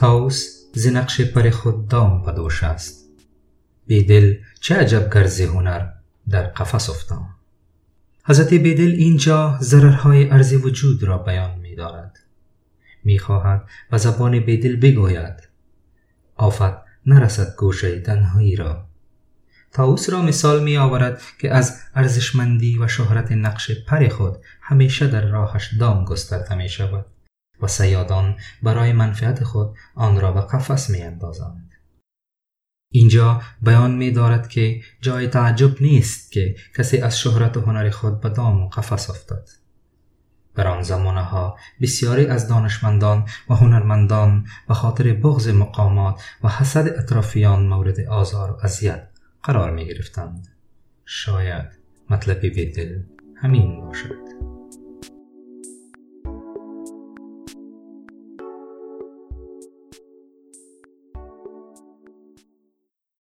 تاوس ز نقش پر خود دام بدوش است. بیدل چه عجب گرز هنر در قفس افتام حضرت بیدل اینجا ضررهای عرض وجود را بیان می دارد. می خواهد و زبان بیدل بگوید آفت نرسد گوشه تنهایی را. تاوس را مثال می آورد که از ارزشمندی و شهرت نقش پر خود همیشه در راهش دام گسترده می شود. و سیادان برای منفعت خود آن را به قفس می اندازند. اینجا بیان می دارد که جای تعجب نیست که کسی از شهرت و هنر خود به دام و قفس افتد. در آن زمانه ها بسیاری از دانشمندان و هنرمندان به خاطر بغض مقامات و حسد اطرافیان مورد آزار و اذیت قرار می گرفتند. شاید مطلب بدل همین باشد.